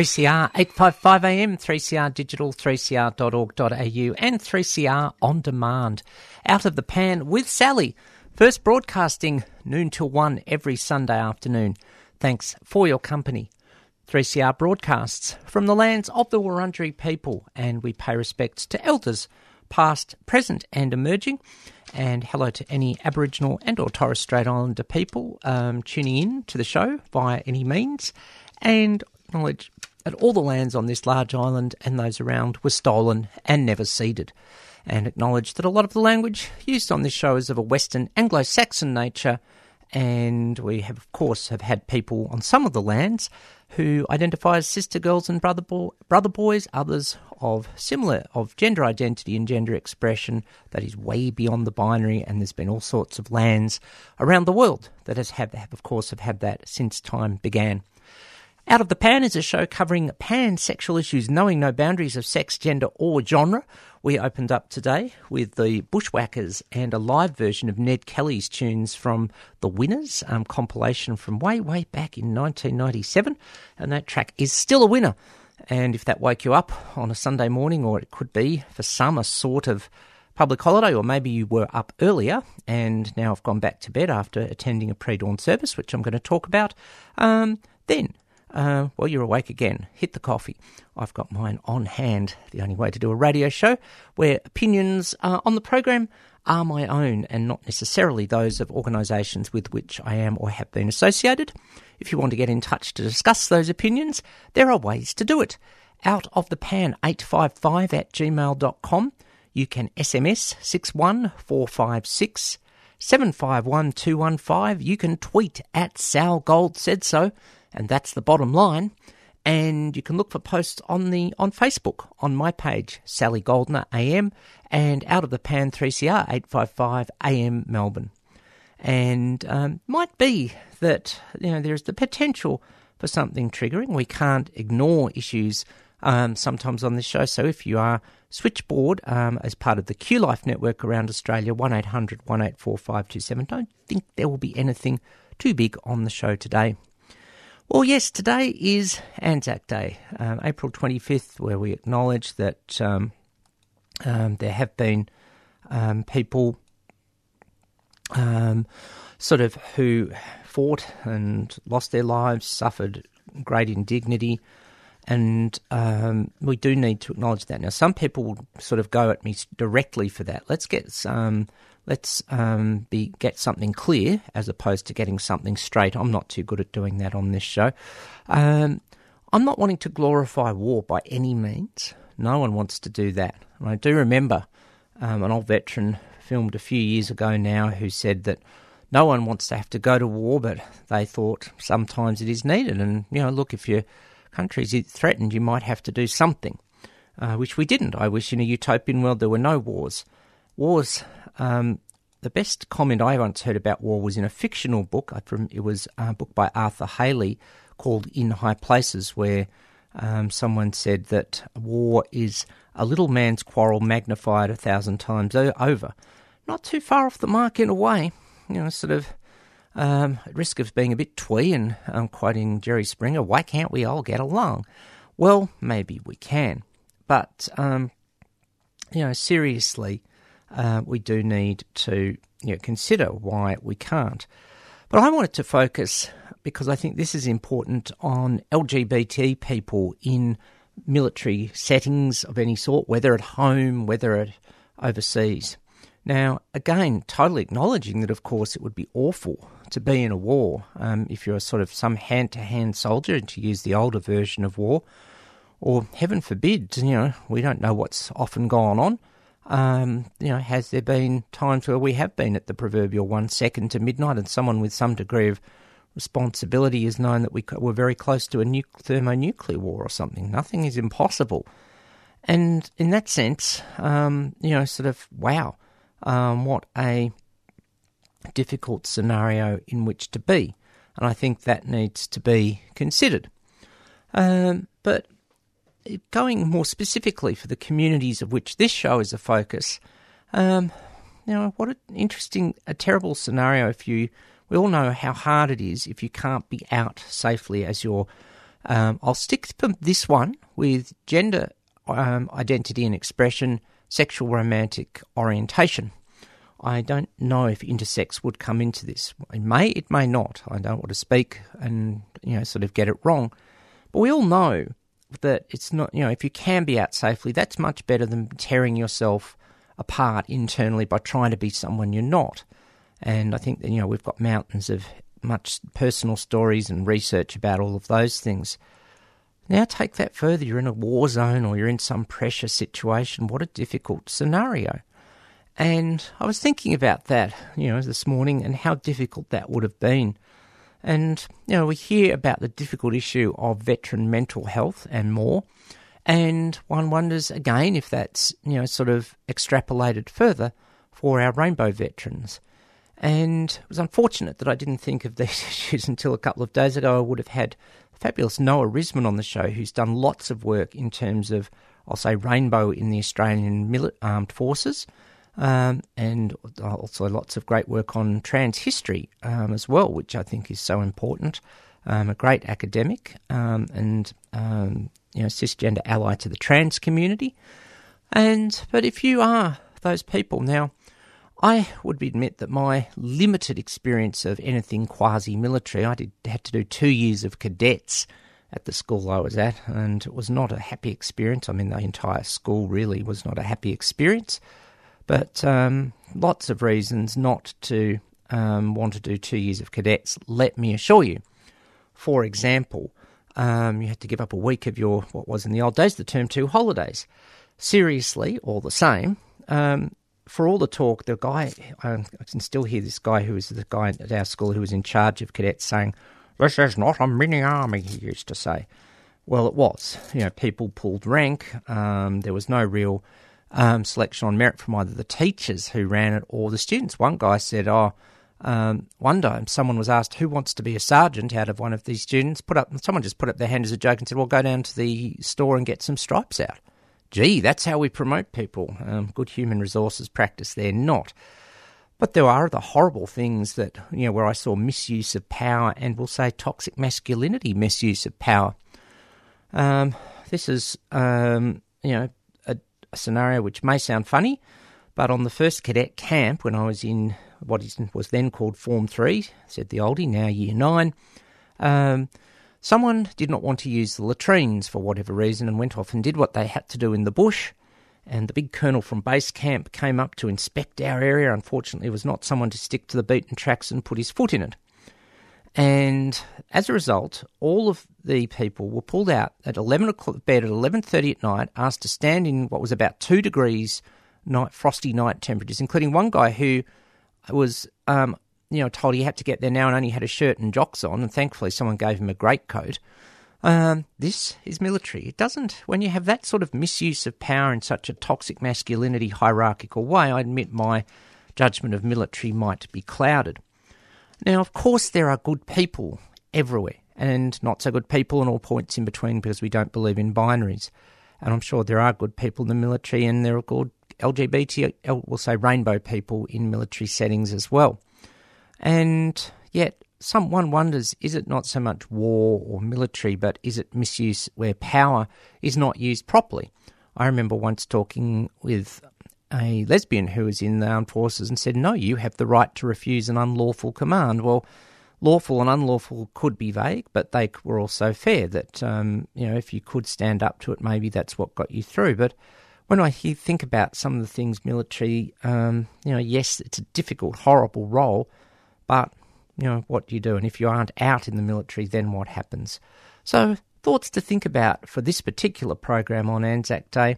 3CR 855 AM, 3CR digital, 3cr.org.au, and 3CR on demand. Out of the pan with Sally. First broadcasting noon till 1 every Sunday afternoon. Thanks for your company. 3CR broadcasts from the lands of the Wurundjeri people, and we pay respects to elders, past, present, and emerging. And hello to any Aboriginal and or Torres Strait Islander people um, tuning in to the show via any means. And acknowledge that all the lands on this large island and those around were stolen and never ceded. And acknowledge that a lot of the language used on this show is of a Western Anglo Saxon nature. And we have, of course, have had people on some of the lands who identify as sister girls and brother bo- brother boys, others of similar of gender identity and gender expression that is way beyond the binary. And there's been all sorts of lands around the world that has have, have of course, have had that since time began. Out of the Pan is a show covering pansexual issues, knowing no boundaries of sex, gender, or genre. We opened up today with the Bushwackers and a live version of Ned Kelly's tunes from The Winners um, compilation from way, way back in 1997. And that track is still a winner. And if that woke you up on a Sunday morning, or it could be for some a sort of public holiday, or maybe you were up earlier and now have gone back to bed after attending a pre dawn service, which I'm going to talk about, um, then uh, well, you're awake again. Hit the coffee. I've got mine on hand. The only way to do a radio show where opinions uh, on the program are my own and not necessarily those of organisations with which I am or have been associated. If you want to get in touch to discuss those opinions, there are ways to do it. Out of the pan 855 at gmail.com. You can SMS 61456 751215. You can tweet at Sal Gold said so and that's the bottom line. And you can look for posts on the on Facebook on my page, Sally Goldner AM, and out of the pan 3CR 855 AM Melbourne. And um, might be that you know there's the potential for something triggering. We can't ignore issues um, sometimes on this show. So if you are switchboard um, as part of the Q Life network around Australia, 1800 184 527, don't think there will be anything too big on the show today. Well, yes, today is Anzac Day, um, April 25th, where we acknowledge that um, um, there have been um, people um, sort of who fought and lost their lives, suffered great indignity, and um, we do need to acknowledge that. Now, some people will sort of go at me directly for that. Let's get some let's um, be get something clear as opposed to getting something straight. I'm not too good at doing that on this show. Um, I'm not wanting to glorify war by any means. No one wants to do that. And I do remember um, an old veteran filmed a few years ago now who said that no one wants to have to go to war, but they thought sometimes it is needed. And, you know, look, if your country's threatened, you might have to do something, uh, which we didn't. I wish in a utopian world there were no wars. Wars um, the best comment I once heard about war was in a fictional book. It was a book by Arthur Hailey called In High Places, where um, someone said that war is a little man's quarrel magnified a thousand times over. Not too far off the mark in a way, you know, sort of um, at risk of being a bit twee and um, quoting Jerry Springer, why can't we all get along? Well, maybe we can. But, um, you know, seriously, uh, we do need to you know, consider why we can't. But I wanted to focus, because I think this is important, on LGBT people in military settings of any sort, whether at home, whether at overseas. Now, again, totally acknowledging that, of course, it would be awful to be in a war um, if you're sort of some hand to hand soldier, to use the older version of war, or heaven forbid, you know, we don't know what's often gone on. Um, you know, has there been times where we have been at the proverbial one second to midnight, and someone with some degree of responsibility has known that we were very close to a nu- thermonuclear war or something? Nothing is impossible, and in that sense, um, you know, sort of wow, um, what a difficult scenario in which to be, and I think that needs to be considered. Um, but going more specifically for the communities of which this show is a focus, um, you know, what an interesting, a terrible scenario if you, we all know how hard it is if you can't be out safely as you're Um, I'll stick to this one with gender um, identity and expression, sexual romantic orientation. I don't know if intersex would come into this. It may, it may not. I don't want to speak and you know sort of get it wrong, but we all know that it's not. You know, if you can be out safely, that's much better than tearing yourself apart internally by trying to be someone you're not. And I think that you know we've got mountains of much personal stories and research about all of those things. Now take that further. You're in a war zone or you're in some pressure situation. What a difficult scenario. And I was thinking about that, you know, this morning and how difficult that would have been. And, you know, we hear about the difficult issue of veteran mental health and more. And one wonders again if that's, you know, sort of extrapolated further for our rainbow veterans. And it was unfortunate that I didn't think of these issues until a couple of days ago. I would have had fabulous Noah Riseman on the show, who's done lots of work in terms of, I'll say, rainbow in the Australian armed forces um, and also lots of great work on trans history um, as well, which I think is so important. Um, a great academic um, and um, you know cisgender ally to the trans community. And but if you are those people now, I would admit that my limited experience of anything quasi-military, I did had to do two years of cadets at the school I was at, and it was not a happy experience. I mean, the entire school really was not a happy experience. But um, lots of reasons not to um, want to do two years of cadets, let me assure you. For example, um, you had to give up a week of your, what was in the old days, the term two holidays. Seriously, all the same, um, for all the talk, the guy, I can still hear this guy who was the guy at our school who was in charge of cadets saying, This is not a mini army, he used to say. Well, it was. You know, people pulled rank. Um, there was no real um, selection on merit from either the teachers who ran it or the students. One guy said, "Oh." Um, one time, someone was asked who wants to be a sergeant out of one of these students. Put up, someone just put up their hand as a joke and said, "Well, go down to the store and get some stripes out." Gee, that's how we promote people. Um, good human resources practice there, not. But there are the horrible things that you know where I saw misuse of power and we'll say toxic masculinity misuse of power. Um, this is um, you know a scenario which may sound funny, but on the first cadet camp, when I was in what was then called Form 3, said the oldie, now Year 9, um, someone did not want to use the latrines for whatever reason and went off and did what they had to do in the bush. And the big colonel from base camp came up to inspect our area. Unfortunately, it was not someone to stick to the beaten tracks and put his foot in it. And as a result, all of the people were pulled out at 11 o'clock bed at 11.30 at night, asked to stand in what was about two degrees night, frosty night temperatures, including one guy who was, um, you know, told he had to get there now and only had a shirt and jocks on, and thankfully someone gave him a greatcoat. Um, this is military. It doesn't, when you have that sort of misuse of power in such a toxic masculinity hierarchical way, I admit my judgment of military might be clouded. Now, of course, there are good people everywhere and not so good people and all points in between because we don't believe in binaries. And I'm sure there are good people in the military and there are good LGBT, we'll say rainbow people in military settings as well. And yet, someone wonders is it not so much war or military, but is it misuse where power is not used properly? I remember once talking with a lesbian who was in the armed forces and said, No, you have the right to refuse an unlawful command. Well, lawful and unlawful could be vague, but they were also fair that, um, you know, if you could stand up to it, maybe that's what got you through. But when I think about some of the things military, um, you know, yes, it's a difficult, horrible role, but, you know, what do you do? And if you aren't out in the military, then what happens? So, thoughts to think about for this particular program on Anzac Day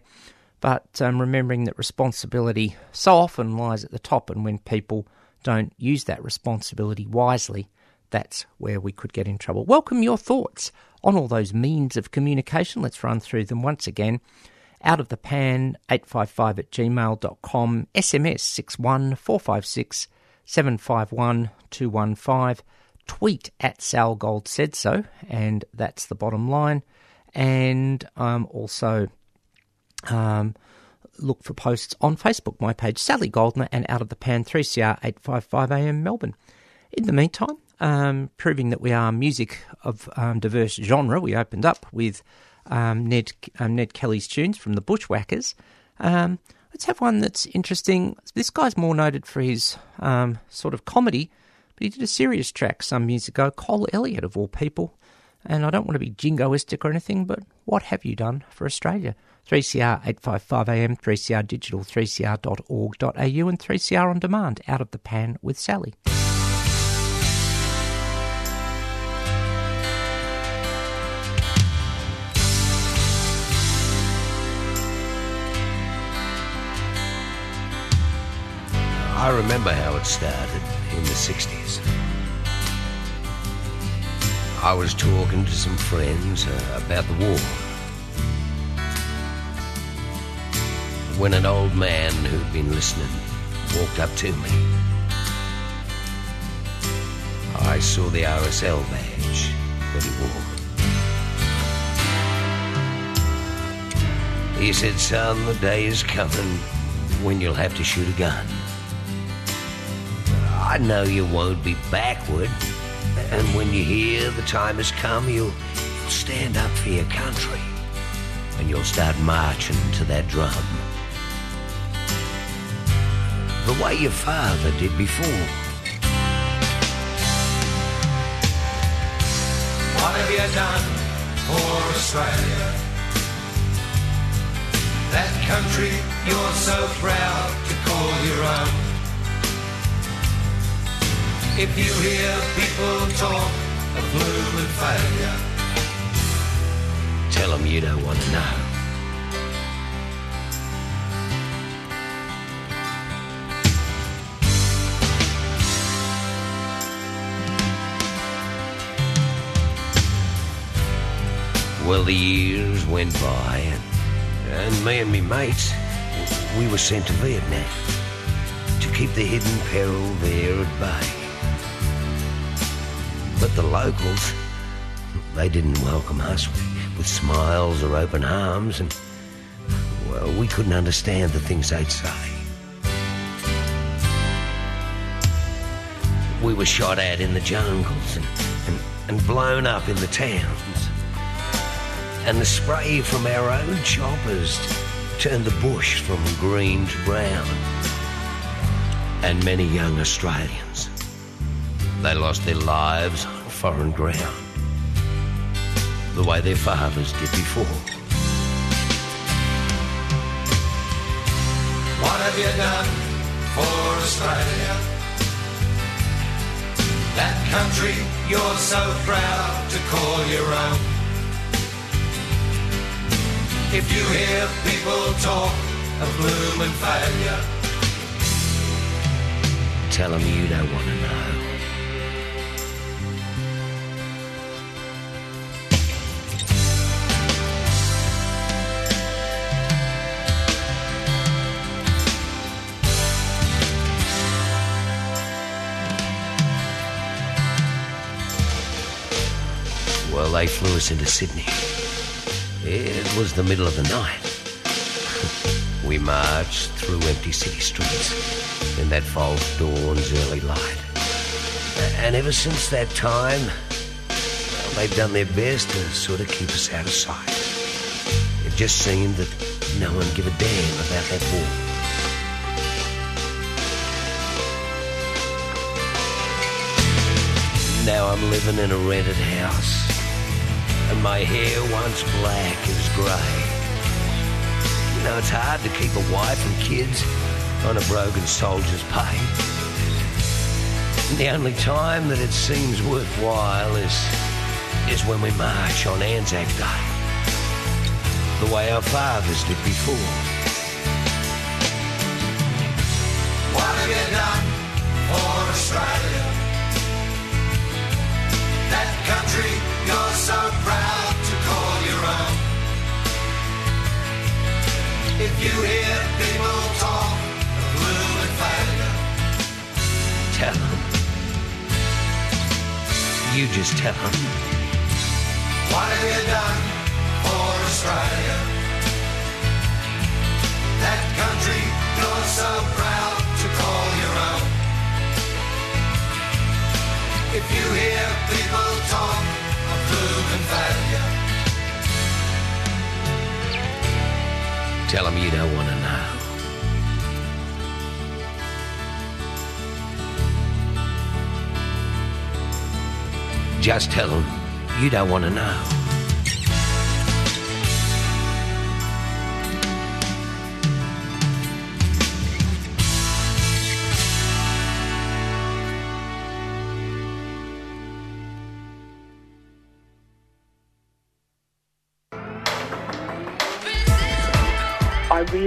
but um, remembering that responsibility so often lies at the top, and when people don't use that responsibility wisely, that's where we could get in trouble. Welcome your thoughts on all those means of communication. Let's run through them once again. Out of the pan 855 at gmail.com, SMS 61456 751 215, tweet at Sal Gold said so, and that's the bottom line. And um, also um, look for posts on Facebook, my page, Sally Goldner, and Out of the Pan 3CR 855 AM Melbourne. In the meantime, um, proving that we are music of um, diverse genre. We opened up with um, Ned um, Ned Kelly's tunes from the Bushwackers. Um, let's have one that's interesting. This guy's more noted for his um, sort of comedy, but he did a serious track some years ago. Cole Elliott, of all people. And I don't want to be jingoistic or anything, but what have you done for Australia? 3CR 855 AM, 3CR digital, 3cr.org.au, and 3CR on demand, out of the pan with Sally. I remember how it started in the 60s. I was talking to some friends uh, about the war. When an old man who'd been listening walked up to me, I saw the RSL badge that he wore. He said, Son, the day is coming when you'll have to shoot a gun. I know you won't be backward, and when you hear the time has come, you'll, stand up for your country, and you'll start marching to that drum. The way your father did before. What have you done for Australia? That country you're so proud to call your own. If you hear people talk of gloom and failure, Tell them you don't want to know. Well, the years went by, and, and me and me mates, we were sent to Vietnam to keep the hidden peril there at bay. But the locals, they didn't welcome us with, smiles or open arms, and well, we couldn't understand the things they'd say. We were shot at in the jungles and, and, and blown up in the towns. And the spray from our own choppers turned the bush from green to brown. And many young Australians, they lost their lives on foreign ground, the way their fathers did before. what have you done for Australia? That country you're so proud to call your own. If you hear people talk of gloom and failure, Tell them you don't want to know. Well, they flew us into Sydney. It was the middle of the night. We marched through empty city streets in that false dawn's early light. And ever since that time, well, they've done their best to sort of keep us out of sight. It just seemed that no one gave a damn about that war. Now I'm living in a rented house, and my hair once black is grey. You know, it's hard to keep a wife and kids on a broken soldier's pay. And the only time that it seems worthwhile is, is when we march on Anzac Day. The way our fathers did before. what have you done for Australia? That country you're so proud to call your own. If you hear people talk Tell them. You just tell them. what have you done for Australia? That country you're so proud to call your own. If you hear people talk of gloom and failure, Tell them you don't want to know. Just tell them you don't want to know.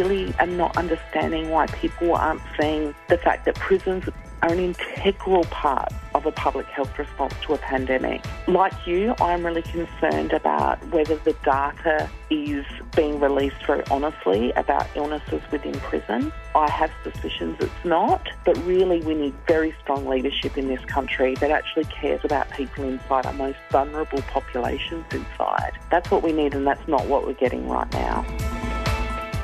Really am not understanding why people aren't seeing the fact that prisons are an integral part of a public health response to a pandemic. Like you, I'm really concerned about whether the data is being released very honestly about illnesses within prison. I have suspicions it's not, but really we need very strong leadership in this country that actually cares about people inside our most vulnerable populations inside. That's what we need and that's not what we're getting right now.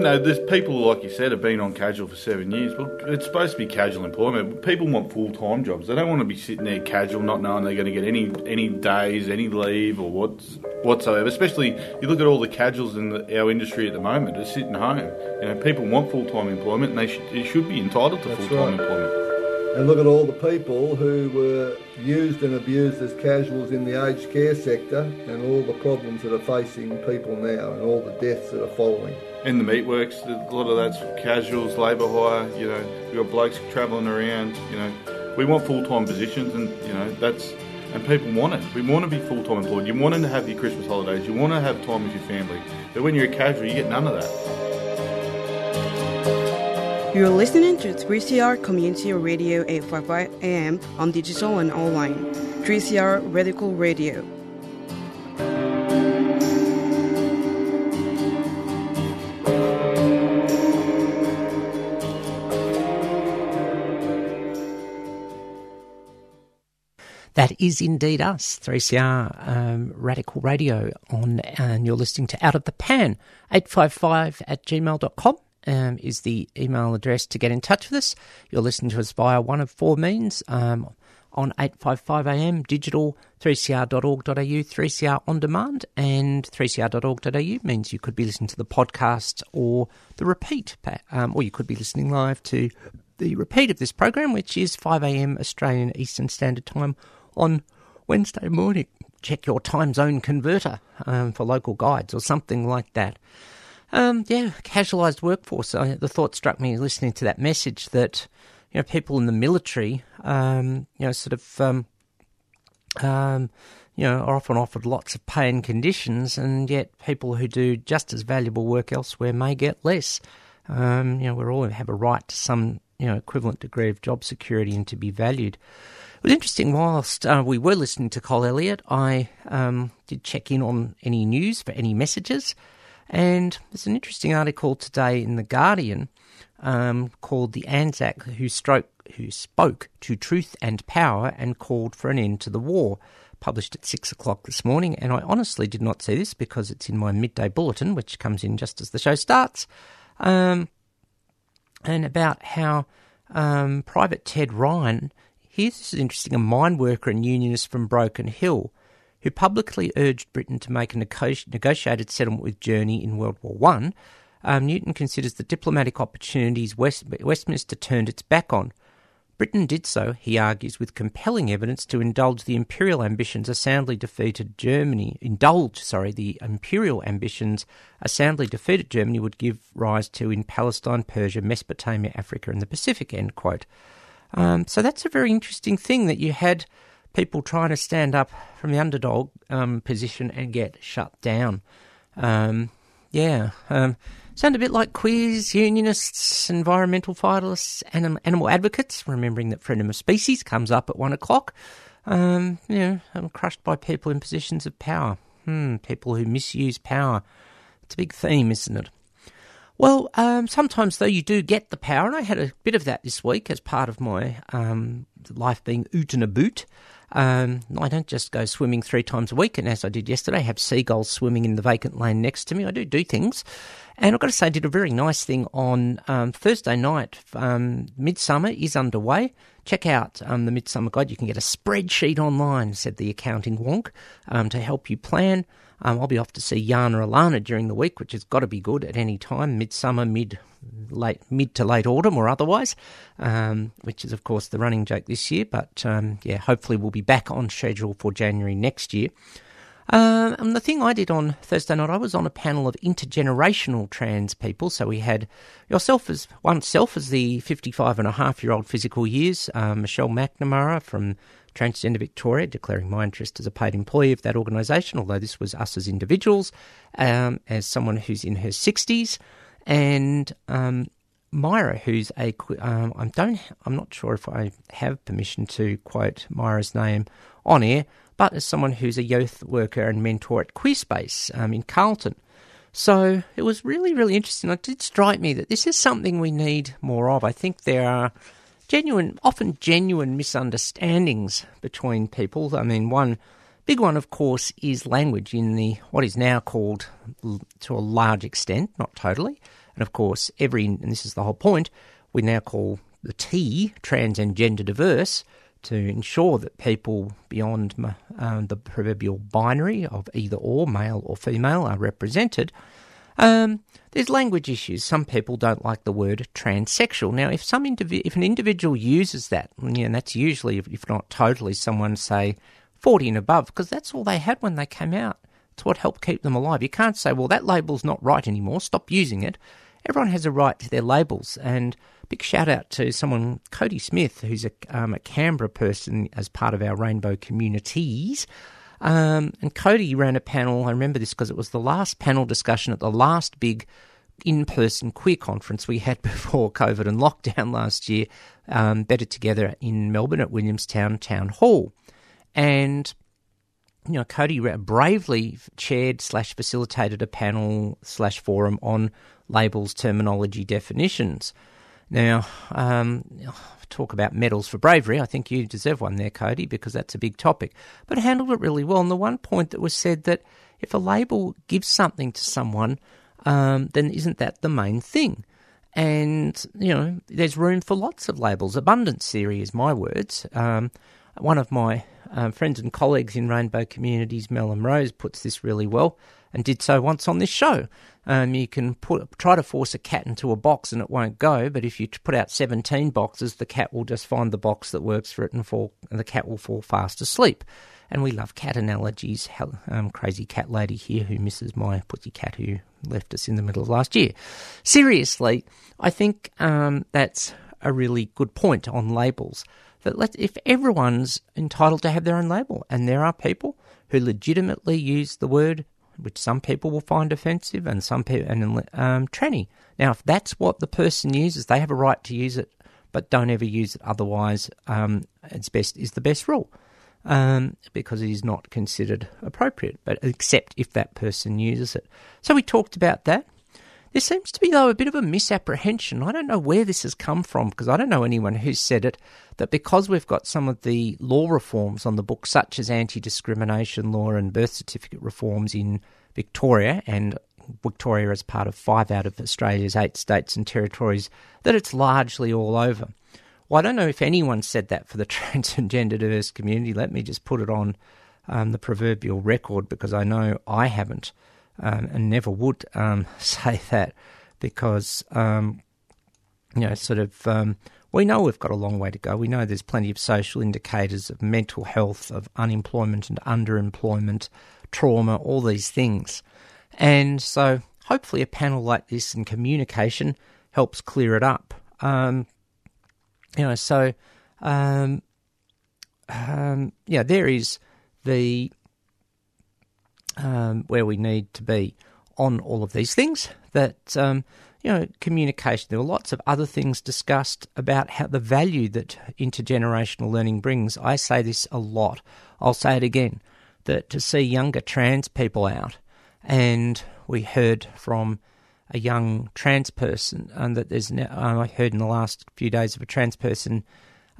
You know, there's people like you said have been on casual for seven years. Well, it's supposed to be casual employment. People want full time jobs. They don't want to be sitting there casual, not knowing they're going to get any any days, any leave, or what's whatsoever. Especially you look at all the casuals in the, our industry at the moment, They're sitting home. You know, people want full time employment, and they should, they should be entitled to full time right. employment. And look at all the people who were used and abused as casuals in the aged care sector and all the problems that are facing people now and all the deaths that are following. In the meatworks, a lot of that's casuals, labour hire. You know, we've got blokes travelling around. You know, we want full time positions, and you know that's and people want it. We want to be full time employed. You want to have your Christmas holidays. You want to have time with your family. But when you're a casual, you get none of that. You're listening to 3CR Community Radio 855 AM on digital and online. 3CR Radical Radio. Is indeed us, 3CR um, Radical Radio on, and you're listening to Out of the Pan. 855 at gmail.com um, is the email address to get in touch with us. You're listening to us via one of four means um, on 855 AM, digital, 3cr.org.au, 3CR on demand, and 3cr.org.au means you could be listening to the podcast or the repeat, um, or you could be listening live to the repeat of this program, which is 5 a.m. Australian Eastern Standard Time on Wednesday morning. Check your time zone converter um, for local guides or something like that. Um, yeah, casualised workforce. I, the thought struck me listening to that message that you know people in the military, um, you know, sort of, um, um, you know, are often offered lots of pay and conditions, and yet people who do just as valuable work elsewhere may get less. Um, you know, we all have a right to some you know equivalent degree of job security and to be valued. Was interesting. Whilst uh, we were listening to Cole Elliott, I um, did check in on any news for any messages, and there's an interesting article today in the Guardian um, called "The Anzac Who Stroke Who Spoke to Truth and Power and Called for an End to the War." Published at six o'clock this morning, and I honestly did not see this because it's in my midday bulletin, which comes in just as the show starts. Um, and about how um, Private Ted Ryan, here's this is interesting, a mine worker and unionist from Broken Hill, who publicly urged Britain to make a nego- negotiated settlement with Germany in World War One. Um, Newton considers the diplomatic opportunities West- Westminster turned its back on. Britain did so, he argues, with compelling evidence to indulge the imperial ambitions a soundly defeated Germany indulge, sorry, the imperial ambitions a soundly defeated Germany would give rise to in Palestine, Persia, Mesopotamia, Africa, and the Pacific. End quote. Um, so that's a very interesting thing that you had people trying to stand up from the underdog um, position and get shut down. Um, yeah. Um, sound a bit like queers, unionists, environmental vitalists, anim- animal advocates, remembering that freedom of species comes up at one o'clock. Um, you know, I'm crushed by people in positions of power. Hmm, people who misuse power. It's a big theme, isn't it? Well, um, sometimes though you do get the power, and I had a bit of that this week as part of my um, life being oot and a boot. Um, I don't just go swimming three times a week, and as I did yesterday, have seagulls swimming in the vacant lane next to me. I do do things, and I've got to say, I did a very nice thing on um, Thursday night. Um, Midsummer is underway. Check out um, the Midsummer Guide. You can get a spreadsheet online, said the accounting wonk, to help you plan. Um, I'll be off to see Yana Alana during the week, which has got to be good at any time, midsummer, mid, late, mid to late autumn, or otherwise. Um, which is, of course, the running joke this year. But um, yeah, hopefully we'll be back on schedule for January next year. Um, and the thing I did on Thursday night, I was on a panel of intergenerational trans people. So we had yourself as oneself as the 55 and a half year old physical years, um, Michelle McNamara from Transgender Victoria, declaring my interest as a paid employee of that organisation, although this was us as individuals, um, as someone who's in her 60s, and um, Myra, who's a um, I don't I'm not sure if I have permission to quote Myra's name on air, but as someone who's a youth worker and mentor at Queerspace um, in Carlton. So it was really, really interesting. It did strike me that this is something we need more of. I think there are genuine, often genuine misunderstandings between people. I mean, one big one, of course, is language in the what is now called, to a large extent, not totally, and of course, every and this is the whole point, we now call the T trans and gender diverse to ensure that people beyond um, the proverbial binary of either or, male or female, are represented. Um, there's language issues. Some people don't like the word transsexual. Now, if some indivi- if an individual uses that, and that's usually, if not totally, someone say 40 and above, because that's all they had when they came out. It's what helped keep them alive. You can't say, well, that label's not right anymore. Stop using it. Everyone has a right to their labels, and big shout out to someone, Cody Smith, who's a, um, a Canberra person as part of our rainbow communities. Um, and Cody ran a panel. I remember this because it was the last panel discussion at the last big in person queer conference we had before COVID and lockdown last year, um, Better Together in Melbourne at Williamstown Town Hall. And you know, Cody bravely chaired slash facilitated a panel slash forum on labels, terminology, definitions. Now, um, talk about medals for bravery. I think you deserve one there, Cody, because that's a big topic. But handled it really well. And the one point that was said that if a label gives something to someone, um, then isn't that the main thing? And, you know, there's room for lots of labels. Abundance theory is my words. Um, one of my um, friends and colleagues in rainbow communities, Mel and Rose, puts this really well and did so once on this show. Um, you can put, try to force a cat into a box and it won't go, but if you put out 17 boxes, the cat will just find the box that works for it and fall, and the cat will fall fast asleep. And we love cat analogies. Um, crazy cat lady here who misses my pussy cat who left us in the middle of last year. Seriously, I think um, that's a really good point on labels. That let if everyone's entitled to have their own label, and there are people who legitimately use the word which some people will find offensive, and some people and um, tranny. Now, if that's what the person uses, they have a right to use it, but don't ever use it. Otherwise, um, it's best is the best rule um, because it is not considered appropriate. But except if that person uses it. So we talked about that. There seems to be, though, a bit of a misapprehension. I don't know where this has come from because I don't know anyone who's said it that because we've got some of the law reforms on the book, such as anti discrimination law and birth certificate reforms in Victoria, and Victoria as part of five out of Australia's eight states and territories, that it's largely all over. Well, I don't know if anyone said that for the trans and gender diverse community. Let me just put it on um, the proverbial record because I know I haven't um, and never would um, say that because, um, you know, sort of, um, we know we've got a long way to go. We know there's plenty of social indicators of mental health, of unemployment and underemployment, trauma, all these things. And so hopefully a panel like this and communication helps clear it up. Um, you know, so, um, yeah, there is the um, where we need to be on all of these things. That um, you know, communication. There were lots of other things discussed about how the value that intergenerational learning brings. I say this a lot. I'll say it again. That to see younger trans people out, and we heard from a young trans person, and that there's now, I heard in the last few days of a trans person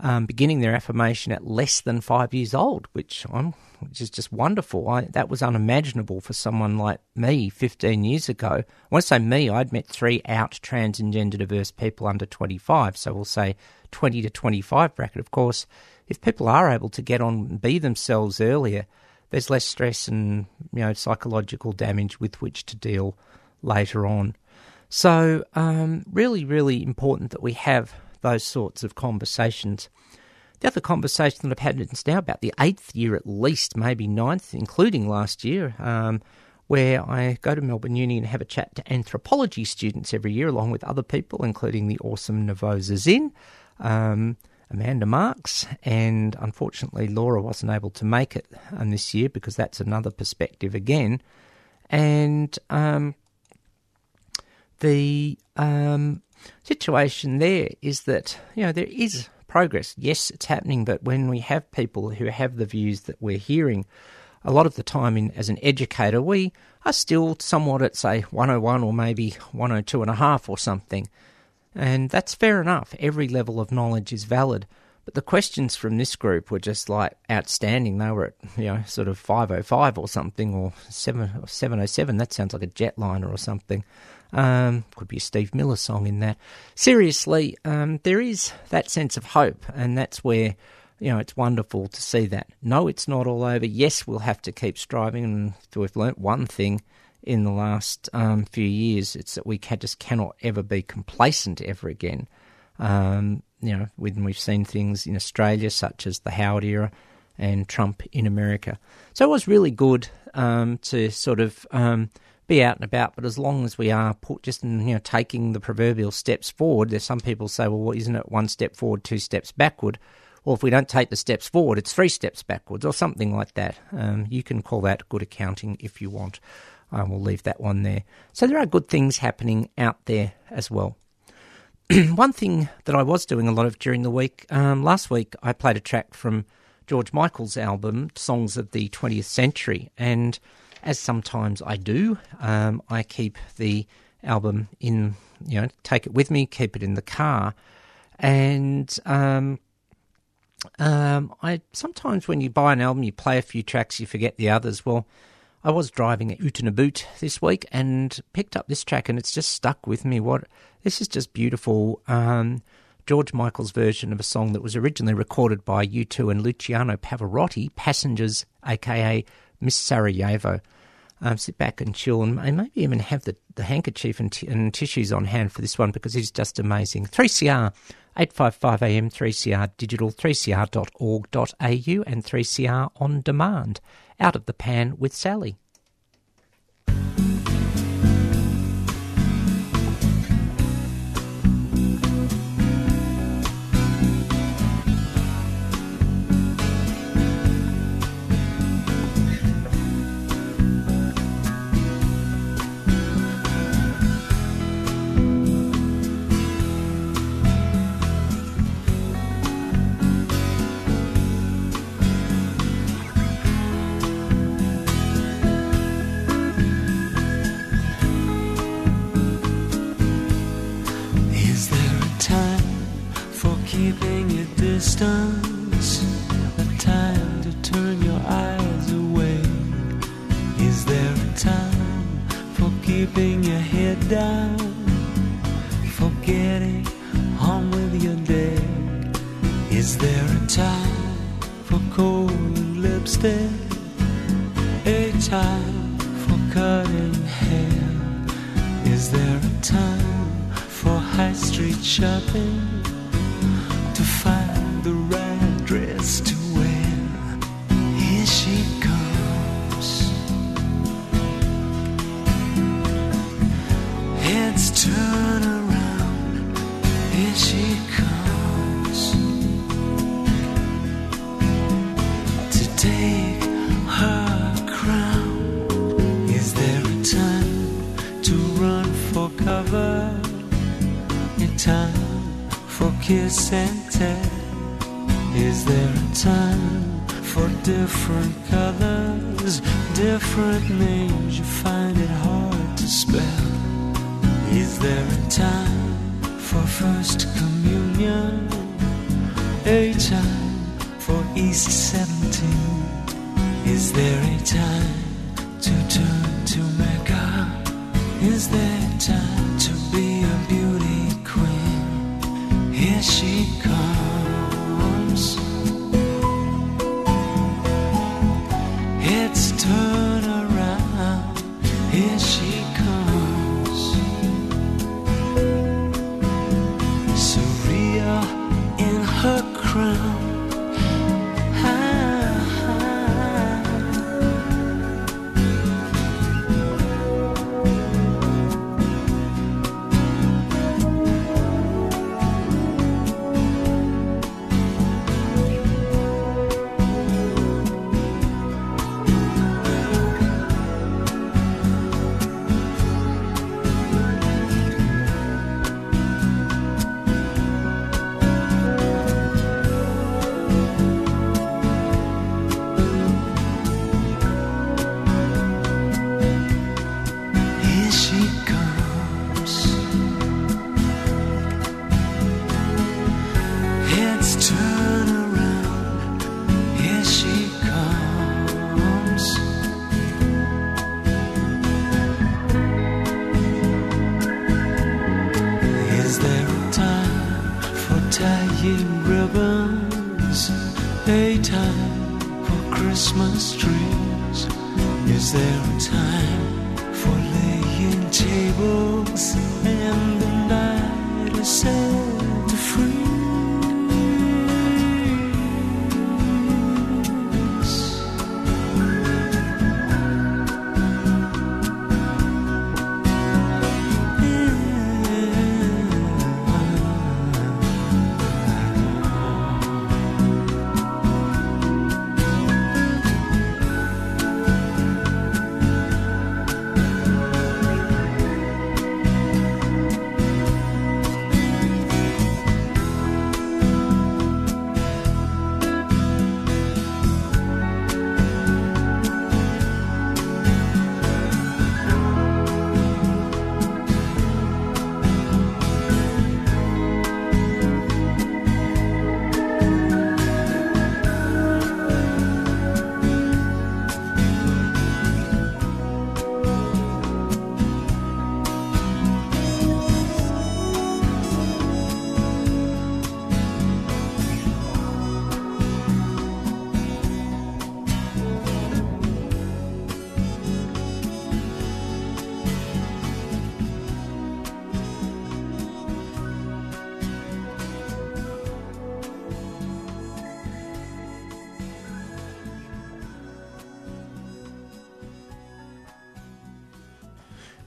um, beginning their affirmation at less than five years old, which I'm, which is just wonderful. I, that was unimaginable for someone like me 15 years ago. When I say me, I'd met three out trans and gender diverse people under 25, so we'll say 20 to 25 bracket. Of course, if people are able to get on and be themselves earlier, there's less stress and you know psychological damage with which to deal later on. So, um, really, really important that we have those sorts of conversations. The other conversation that I've had is now about the eighth year at least, maybe ninth, including last year, um, where I go to Melbourne Uni and have a chat to anthropology students every year, along with other people, including the awesome Nevo Zisin, um, Amanda Marks, and unfortunately Laura wasn't able to make it um, this year because that's another perspective again. And um, the um, situation there is that you know there is progress. Yes, it's happening, but when we have people who have the views that we're hearing, a lot of the time, in as an educator, we are still somewhat at say 101 or maybe 102 and a half or something, and that's fair enough. Every level of knowledge is valid. But the questions from this group were just like outstanding. They were at, you know, sort of 505 or something, or 7, 707. That sounds like a jetliner or something. Um, could be a Steve Miller song in that. Seriously, um, there is that sense of hope, and that's where you know it's wonderful to see that. No, it's not all over. Yes, we'll have to keep striving, and we've learnt one thing in the last um, few years: it's that we can, just cannot ever be complacent ever again. Um, you know, when we've seen things in Australia, such as the Howard era and Trump in America. So it was really good um, to sort of um, be out and about, but as long as we are put just in, you know taking the proverbial steps forward, there's some people say, well, isn't it one step forward, two steps backward? Or if we don't take the steps forward, it's three steps backwards, or something like that. Um, you can call that good accounting if you want. I will leave that one there. So there are good things happening out there as well. one thing that I was doing a lot of during the week, um, last week I played a track from George Michael's album, Songs of the 20th Century, and as sometimes I do, um, I keep the album in, you know, take it with me, keep it in the car, and um, um, I sometimes when you buy an album, you play a few tracks, you forget the others. Well, I was driving at Utanaboot this week and picked up this track, and it's just stuck with me. What this is just beautiful. Um, George Michael's version of a song that was originally recorded by U2 and Luciano Pavarotti, Passengers, aka Miss Sarajevo. Um, sit back and chill, and maybe even have the, the handkerchief and, t- and tissues on hand for this one because it's just amazing. 3CR, 855 AM, 3CR digital, 3cr.org.au, and 3CR on demand. Out of the pan with Sally. Keeping your head down? For getting on with your day? Is there a time for cold lipstick? A time for cutting hair? Is there a time for high street shopping? To find the right dress to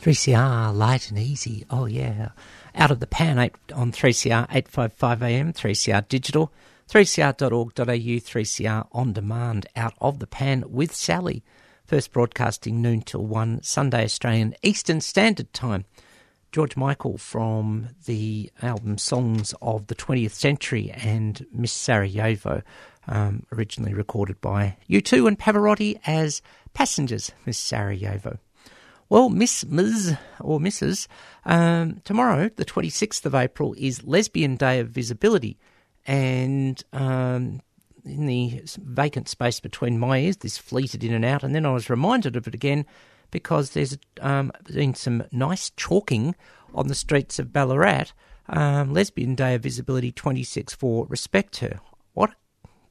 3CR light and easy. Oh, yeah. Out of the pan eight, on 3CR 855 AM, 3CR digital, 3cr.org.au, 3CR on demand, out of the pan with Sally. First broadcasting noon till 1, Sunday Australian Eastern Standard Time. George Michael from the album Songs of the 20th Century and Miss Sarajevo, um, originally recorded by U2 and Pavarotti as Passengers, Miss Sarajevo. Well, Miss Ms. or Mrs. Um, tomorrow, the 26th of April, is Lesbian Day of Visibility. And um, in the vacant space between my ears, this fleeted in and out. And then I was reminded of it again because there's um, been some nice chalking on the streets of Ballarat. Um, Lesbian Day of Visibility 26 for Respect Her. What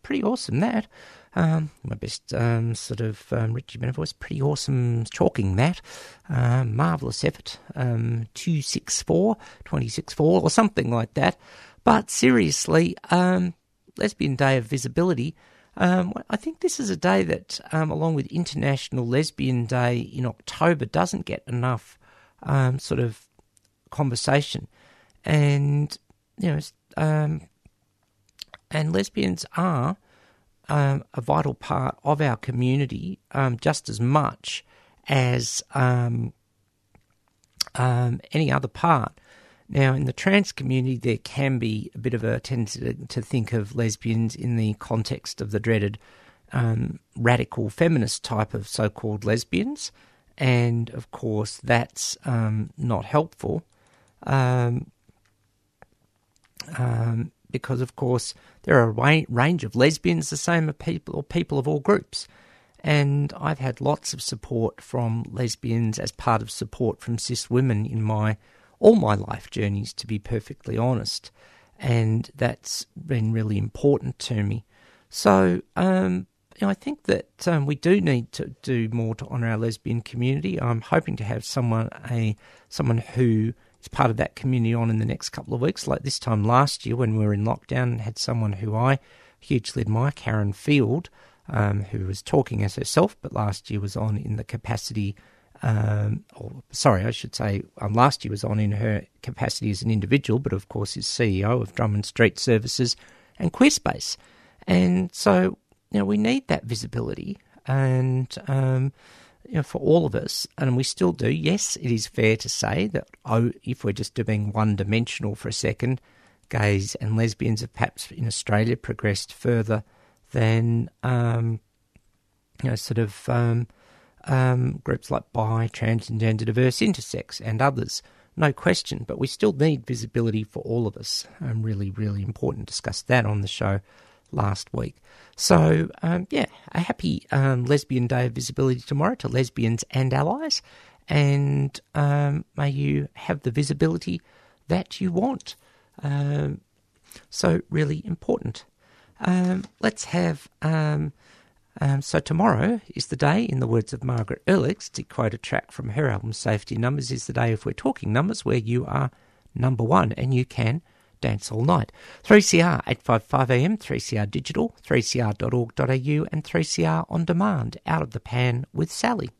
pretty awesome that. Um, my best um, sort of um, Richie voice, pretty awesome chalking that. Um, marvellous effort. Um, 264, 264, or something like that. But seriously, um, Lesbian Day of Visibility. Um, I think this is a day that, um, along with International Lesbian Day in October, doesn't get enough um, sort of conversation. And, you know, um, and lesbians are um, a vital part of our community um, just as much as um, um, any other part. Now, in the trans community, there can be a bit of a tendency to think of lesbians in the context of the dreaded um, radical feminist type of so called lesbians. And of course, that's um, not helpful. Um, um, because, of course, there are a range of lesbians, the same as people or people of all groups. And I've had lots of support from lesbians as part of support from cis women in my all my life journeys, to be perfectly honest. And that's been really important to me. So, um, you know, I think that um, we do need to do more to honour our lesbian community. I'm hoping to have someone a someone who is part of that community on in the next couple of weeks. Like this time last year when we were in lockdown, had someone who I hugely admire, Karen Field, um, who was talking as herself, but last year was on in the capacity. Um, or sorry, I should say, um, last year was on in her capacity as an individual, but of course is CEO of Drummond Street Services and Queerspace. And so, you know, we need that visibility, and um, you know, for all of us, and we still do. Yes, it is fair to say that oh, if we're just being one-dimensional for a second, gays and lesbians have perhaps in Australia progressed further than um, you know, sort of um, um, groups like bi, trans, and gender diverse, intersex, and others. No question, but we still need visibility for all of us. Um, really, really important. Discussed that on the show last week. So, um, yeah, a happy um, Lesbian Day of Visibility tomorrow to lesbians and allies, and um, may you have the visibility that you want. Um, so, really important. Um, let's have. Um, so tomorrow is the day, in the words of Margaret Urlich, to quote a track from her album Safety Numbers, is the day if we're talking numbers where you are number one and you can dance all night. 3CR 855am, 3CR digital, 3cr.org.au and 3CR on demand, out of the pan with Sally.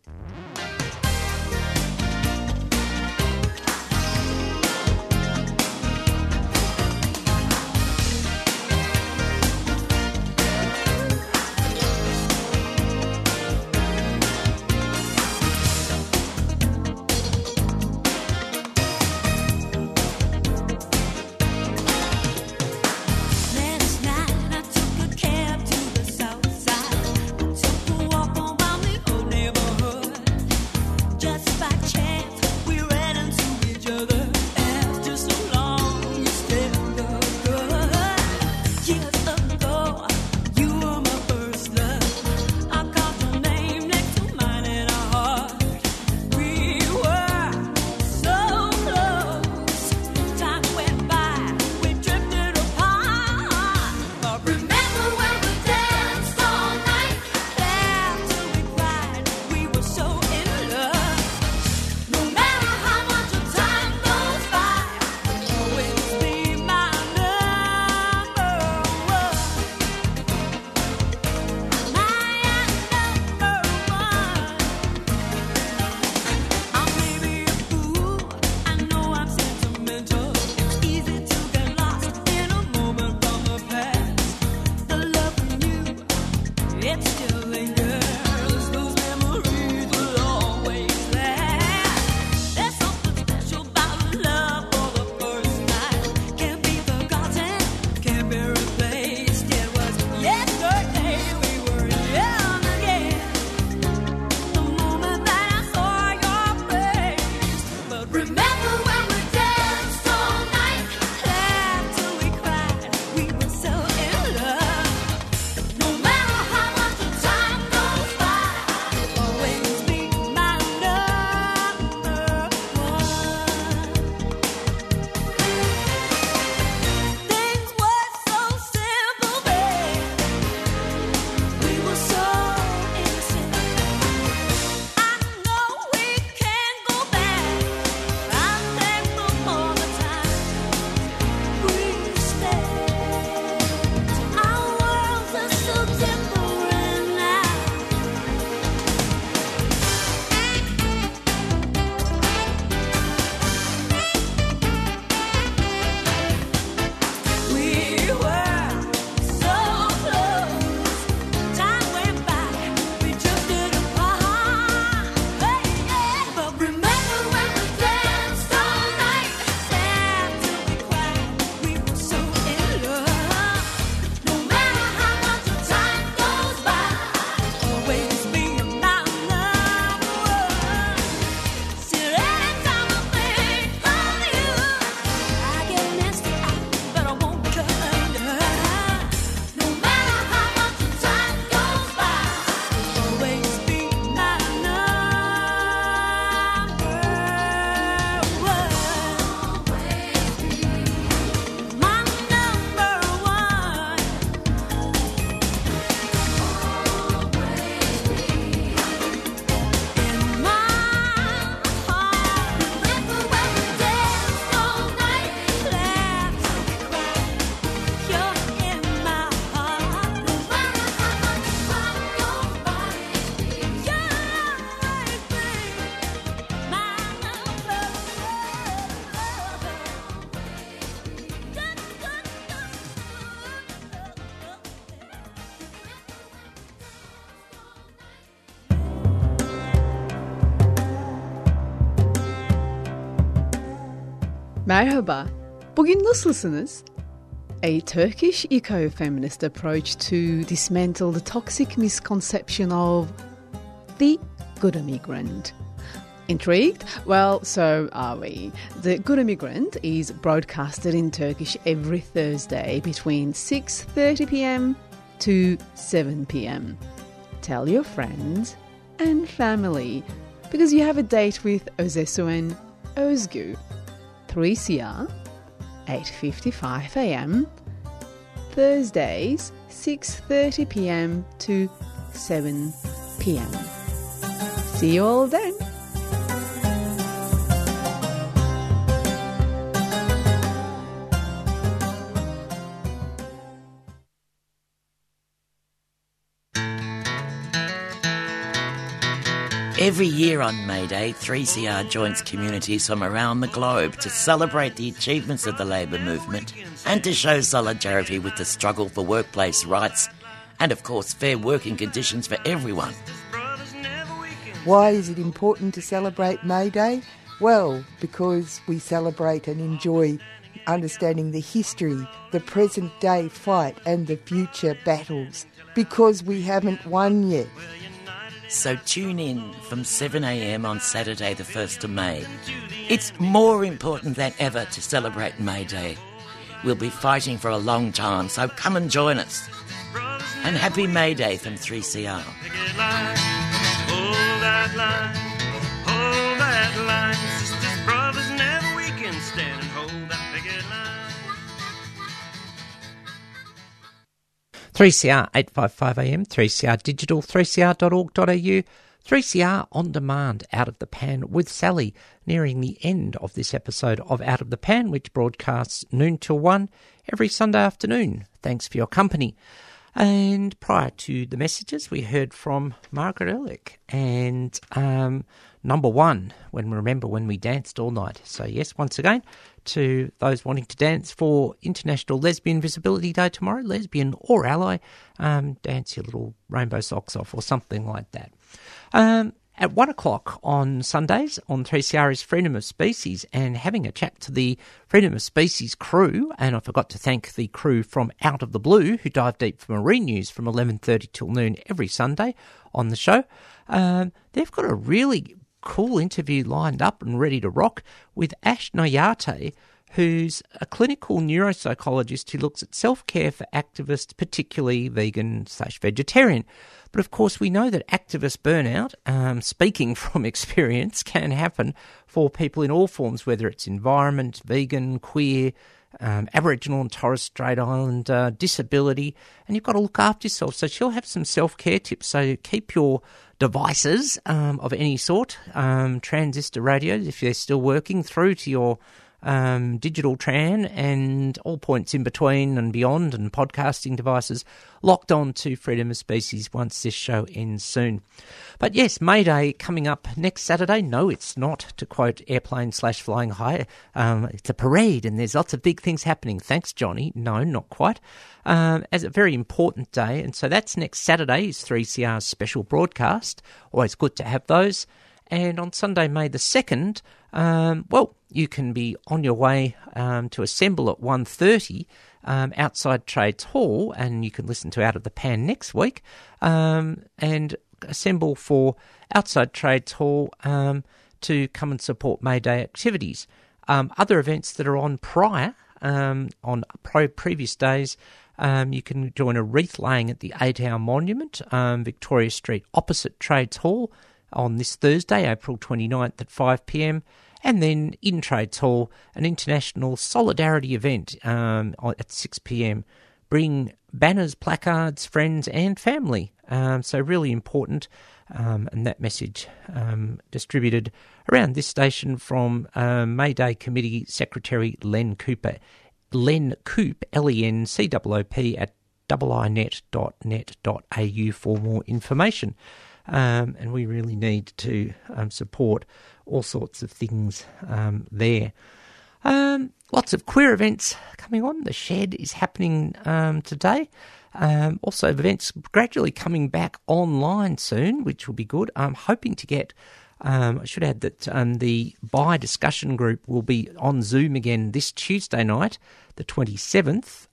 Merhaba. Bugün nasılsınız? A Turkish eco-feminist approach to dismantle the toxic misconception of the good immigrant. Intrigued? Well, so are we. The Good Immigrant is broadcasted in Turkish every Thursday between 6:30 p.m. to 7 p.m. Tell your friends and family because you have a date with Özesuen Özgü. 3CR 8:55 a.m. Thursdays 6:30 p.m. to 7 p.m. See you all then. Every year on May Day, 3CR joins communities from around the globe to celebrate the achievements of the labour movement and to show solidarity with the struggle for workplace rights and, of course, fair working conditions for everyone. Why is it important to celebrate May Day? Well, because we celebrate and enjoy understanding the history, the present day fight, and the future battles. Because we haven't won yet. So tune in from 7am on Saturday, the 1st of May. It's more important than ever to celebrate May Day. We'll be fighting for a long time, so come and join us. And happy May Day from 3CR. 3CR 855am, 3CR digital, 3cr.org.au, 3CR on demand, Out of the Pan with Sally, nearing the end of this episode of Out of the Pan, which broadcasts noon till 1 every Sunday afternoon. Thanks for your company. And prior to the messages, we heard from Margaret Urlich and um, number one, when remember when we danced all night. So yes, once again, to those wanting to dance for International Lesbian Visibility Day tomorrow, lesbian or ally, um, dance your little rainbow socks off or something like that. Um, at one o'clock on Sundays on 3CR is Freedom of Species and having a chat to the Freedom of Species crew. And I forgot to thank the crew from Out of the Blue who dive deep for marine news from 11.30 till noon every Sunday on the show. Um, they've got a really cool interview lined up and ready to rock with Ash Nayate, who's a clinical neuropsychologist who looks at self care for activists, particularly vegan slash vegetarian. But of course, we know that activist burnout, um, speaking from experience, can happen for people in all forms, whether it's environment, vegan, queer, um, Aboriginal and Torres Strait Islander, disability, and you've got to look after yourself. So she'll have some self care tips. So keep your devices um, of any sort, um, transistor radios, if they're still working, through to your um, digital tran and all points in between and beyond, and podcasting devices locked on to Freedom of Species once this show ends soon. But yes, May Day coming up next Saturday. No, it's not, to quote Airplane slash Flying High. Um, it's a parade and there's lots of big things happening. Thanks, Johnny. No, not quite. Um, as a very important day. And so that's next Saturday is 3CR's special broadcast. Always good to have those. And on Sunday, May the 2nd, um, well, you can be on your way um, to assemble at 1.30 um, outside Trades Hall, and you can listen to Out of the Pan next week, um, and assemble for outside Trades Hall um, to come and support May Day activities. Um, other events that are on prior, on pro- previous days, um, you can join a wreath laying at the Eight Hour Monument, um, Victoria Street, opposite Trades Hall, on this Thursday, April 29th at 5pm. And then in Trades Hall, an international solidarity event um, at 6pm. Bring banners, placards, friends, and family. Um, so, really important. Um, and that message um, distributed around this station from um, May Day Committee Secretary Len Cooper. Len Coop, L E N C O O P, at iinet.net.au for more information. Um, and we really need to um, support all sorts of things um, there. Um, lots of queer events coming on. The Shed is happening um, today. Um, also, events gradually coming back online soon, which will be good. I'm hoping to get I should add that the bi discussion group will be on Zoom again this Tuesday night, the 27th.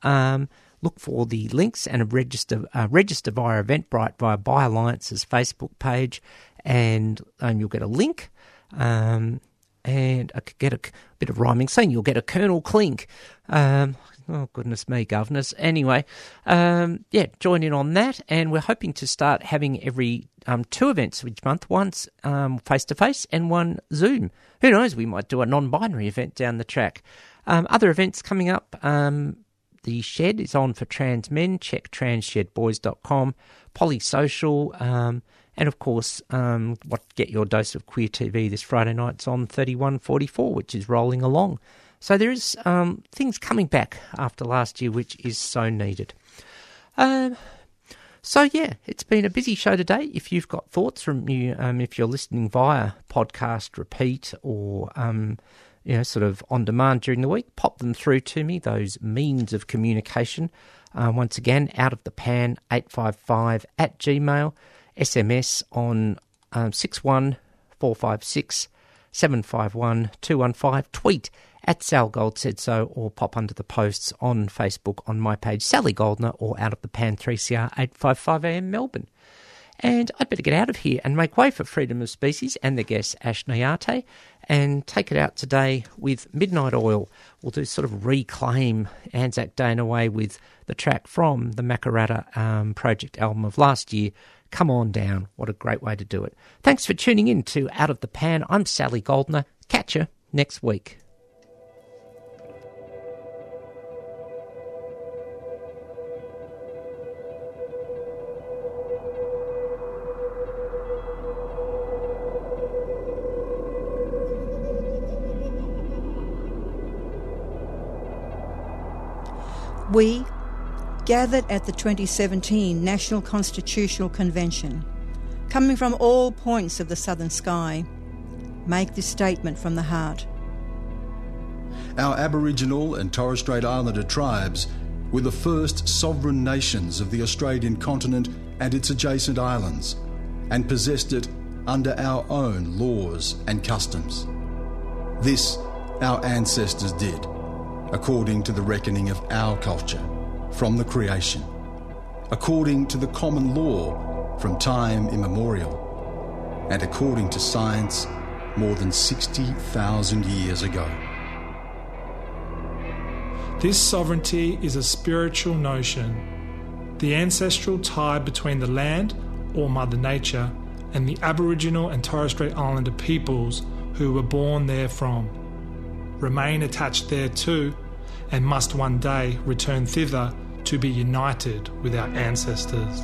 Um, look for the links and register uh, register via Eventbrite via Bi Alliance's Facebook page, and um, you'll get a link. Um, and I could get a bit of rhyming saying you'll get a Colonel Klink. Um, oh goodness me, governors. Anyway, um, yeah, join in on that, and we're hoping to start having every um, two events each month, once face to face and one Zoom. Who knows? We might do a non-binary event down the track. Um, other events coming up. The Shed is on for trans men. Check transshedboys.com. Polysocial. Um, and of course, um, what get your dose of queer TV this Friday night? It's on 3144, which is rolling along. So there is um, things coming back after last year, which is so needed. Um, so yeah, it's been a busy show today. If you've got thoughts from you, um, if you're listening via podcast repeat or um, you know sort of on demand during the week, pop them through to me. Those means of communication. Uh, once again, out of the pan eight five five at Gmail. SMS on um, 61456 751 215. Tweet at Sal Gold said so, or pop under the posts on Facebook on my page, Sally Goldner, or out of the pan 3CR 855am Melbourne. And I'd better get out of here and make way for Freedom of Species and the guest Ash Nayate and take it out today with Midnight Oil. We'll do sort of reclaim Anzac Day in a way with the track from the Makarrata um, Project album of last year, Come On Down. What a great way to do it. Thanks for tuning in to Out of the Pan. I'm Sally Goldner. Catch you next week. We, gathered at the 2017 National Constitutional Convention, coming from all points of the southern sky, make this statement from the heart. Our Aboriginal and Torres Strait Islander tribes were the first sovereign nations of the Australian continent and its adjacent islands, and possessed it under our own laws and customs. This our ancestors did, according to the reckoning of our culture from the creation, according to the common law from time immemorial, and according to science more than 60,000 years ago. This sovereignty is a spiritual notion, the ancestral tie between the land, or Mother Nature, and the Aboriginal and Torres Strait Islander peoples who were born therefrom. Remain attached thereto and must one day return thither to be united with our ancestors.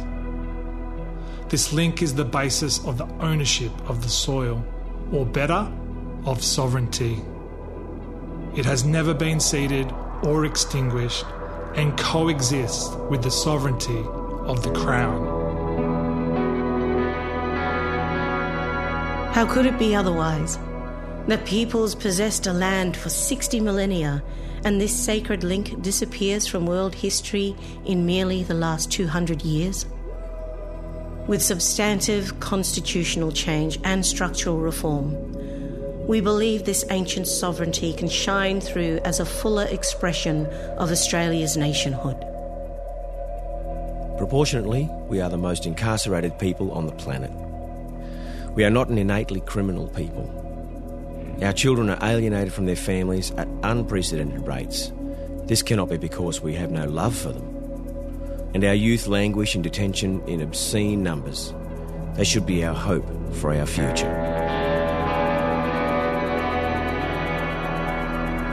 This link is the basis of the ownership of the soil, or better, of sovereignty. It has never been ceded or extinguished and coexists with the sovereignty of the Crown. How could it be otherwise? The peoples possessed a land for 60 millennia and this sacred link disappears from world history in merely the last 200 years? With substantive constitutional change and structural reform, we believe this ancient sovereignty can shine through as a fuller expression of Australia's nationhood. Proportionately, we are the most incarcerated people on the planet. We are not an innately criminal people. Our children are alienated from their families at unprecedented rates. This cannot be because we have no love for them. And our youth languish in detention in obscene numbers. They should be our hope for our future.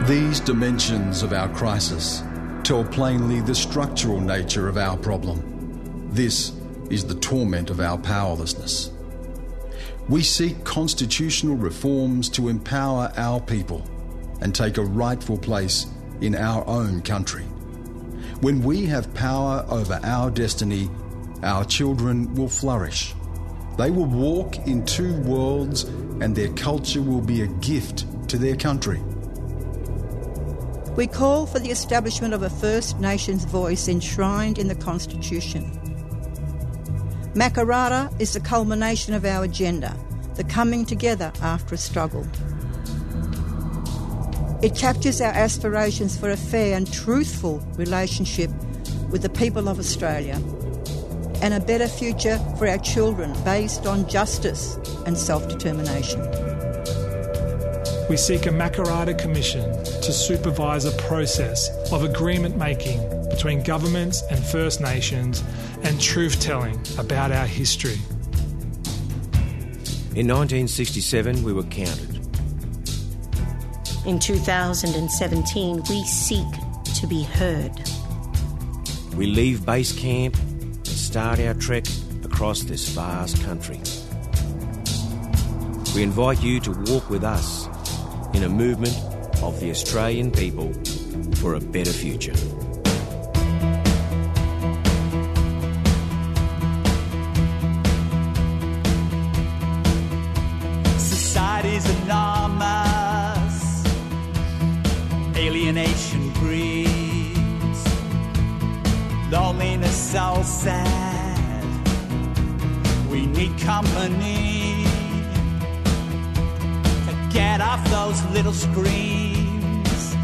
These dimensions of our crisis tell plainly the structural nature of our problem. This is the torment of our powerlessness. We seek constitutional reforms to empower our people and take a rightful place in our own country. When we have power over our destiny, our children will flourish. They will walk in two worlds and their culture will be a gift to their country. We call for the establishment of a First Nations voice enshrined in the Constitution. Makarrata is the culmination of our agenda, the coming together after a struggle. It captures our aspirations for a fair and truthful relationship with the people of Australia and a better future for our children based on justice and self determination. We seek a Makarrata Commission to supervise a process of agreement making between governments and First Nations and truth telling about our history. In 1967, we were counted. In 2017, we seek to be heard. We leave base camp and start our trek across this vast country. We invite you to walk with us in a movement of the Australian people for a better future. Society's enormous, alienation breeds, loneliness so sad. We need company to get off those little screens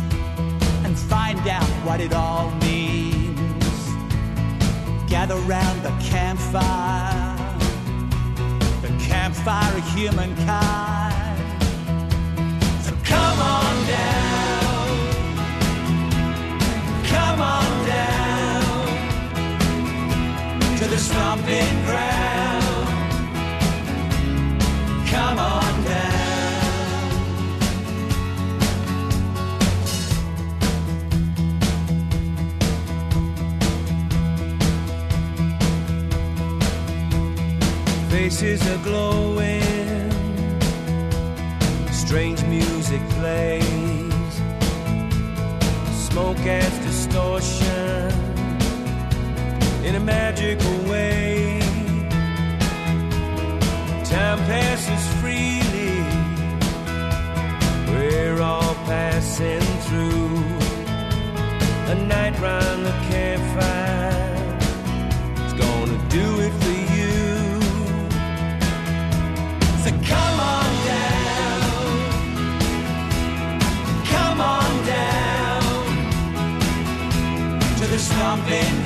and find out what it all means. Gather round the campfire the campfire of humankind. The stomping ground. Come on down. Faces are glowing, strange music plays, smoke adds distortion in a magical way. Time passes freely, we're all passing through a night round the campfire. It's gonna do it for you. So come on down, come on down to the stomping